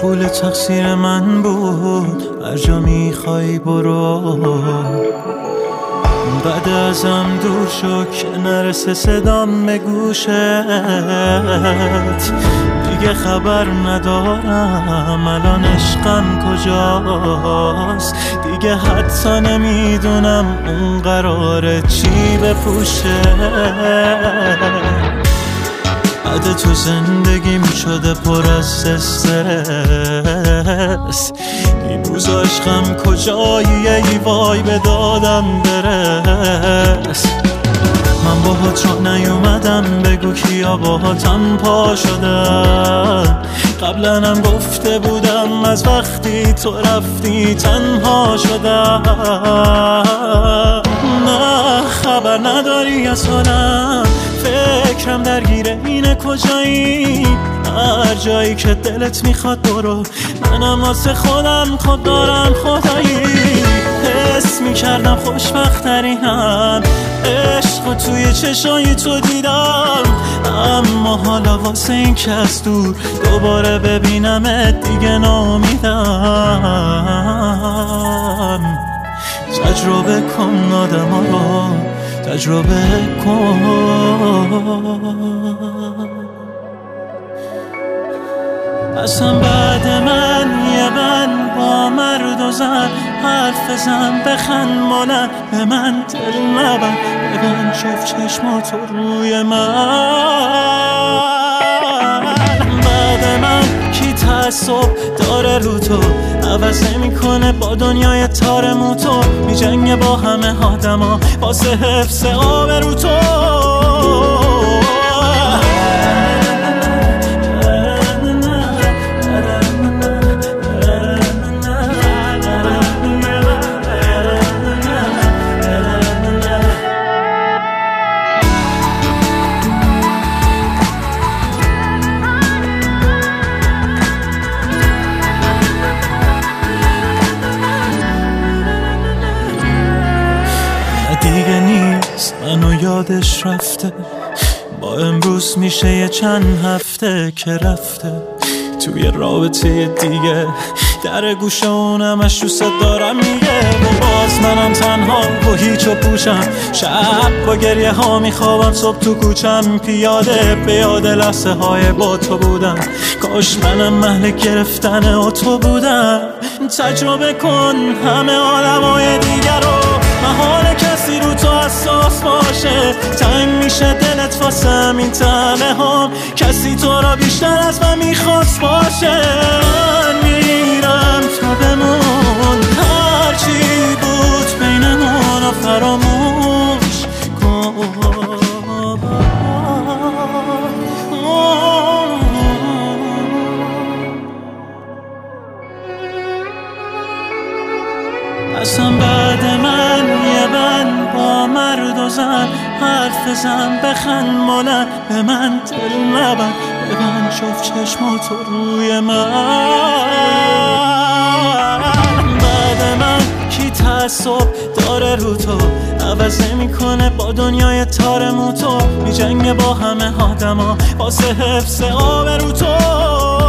قبول تقصیر من بود. هر جا می‌خوای برو. بعد ازم دور شو که نرسه صدام به گوشت. دیگه خبر ندارم الان عشقم کجاست. دیگه حتی نمی‌دونم اون قراره چی بپوشه. بعد تو زندگیم شده پر از استرس. این روز عشقم کجایی ای وای به دادم برس من باهات را نیومدم بگو کیا باهاتم پا شدم قبلا هم گفته بودم از وقتی تو رفتی تنها شدم نه خبر نداری از فکرم اینه کجایی؟ هر جایی که دلت می‌خواد برو. منم واسه خودم خود دارم خدایی. حس می‌کردم خوشبخترینم. عشق و توی چشای تو دیدم. اما حالا واسه این که از دور دوباره ببینم دیگه نامیدم. تجربه کن آدم رو. تجربه کن. اصلا بعد من یه من با مرد و زن حرف زن بخند مانه به من دل نبن ببن شف چشماتو روی من. تعصب داره رو تو. عوض کنه با دنیای تار موتو می جنگ با همه آدما. واسه حفظ آب رو تو. یادش رفته. با امروز میشه یه چند هفته که رفته. توی رابطه دیگه در گوشه اونمش دوست دارم. میگه و باز منم تنها و هیچ و پوشم. شب با گریه ها میخوابم صبح تو کوچم. پیاده به یاد لحظه های با تو بودم. کاش منم محل گرفتن تو بودم. تجربه کن همه آدم های دیگر رو. باشه. تنگ میشه دلت واسه این تنه هم. کسی تو را بیشتر از من می‌خواست باشه. من میرم تا بمون هرچی بود بینمون و فراموش کن. اصلا بعد من مرد و زن حرف زن بخند مانه به من دل نبن ببن شف چشماتو روی من. بعد من کی تعصب داره رو تو؟ عوض کنه با دنیای تار می جنگ با همه آدما واسه حفظ آب رو تو.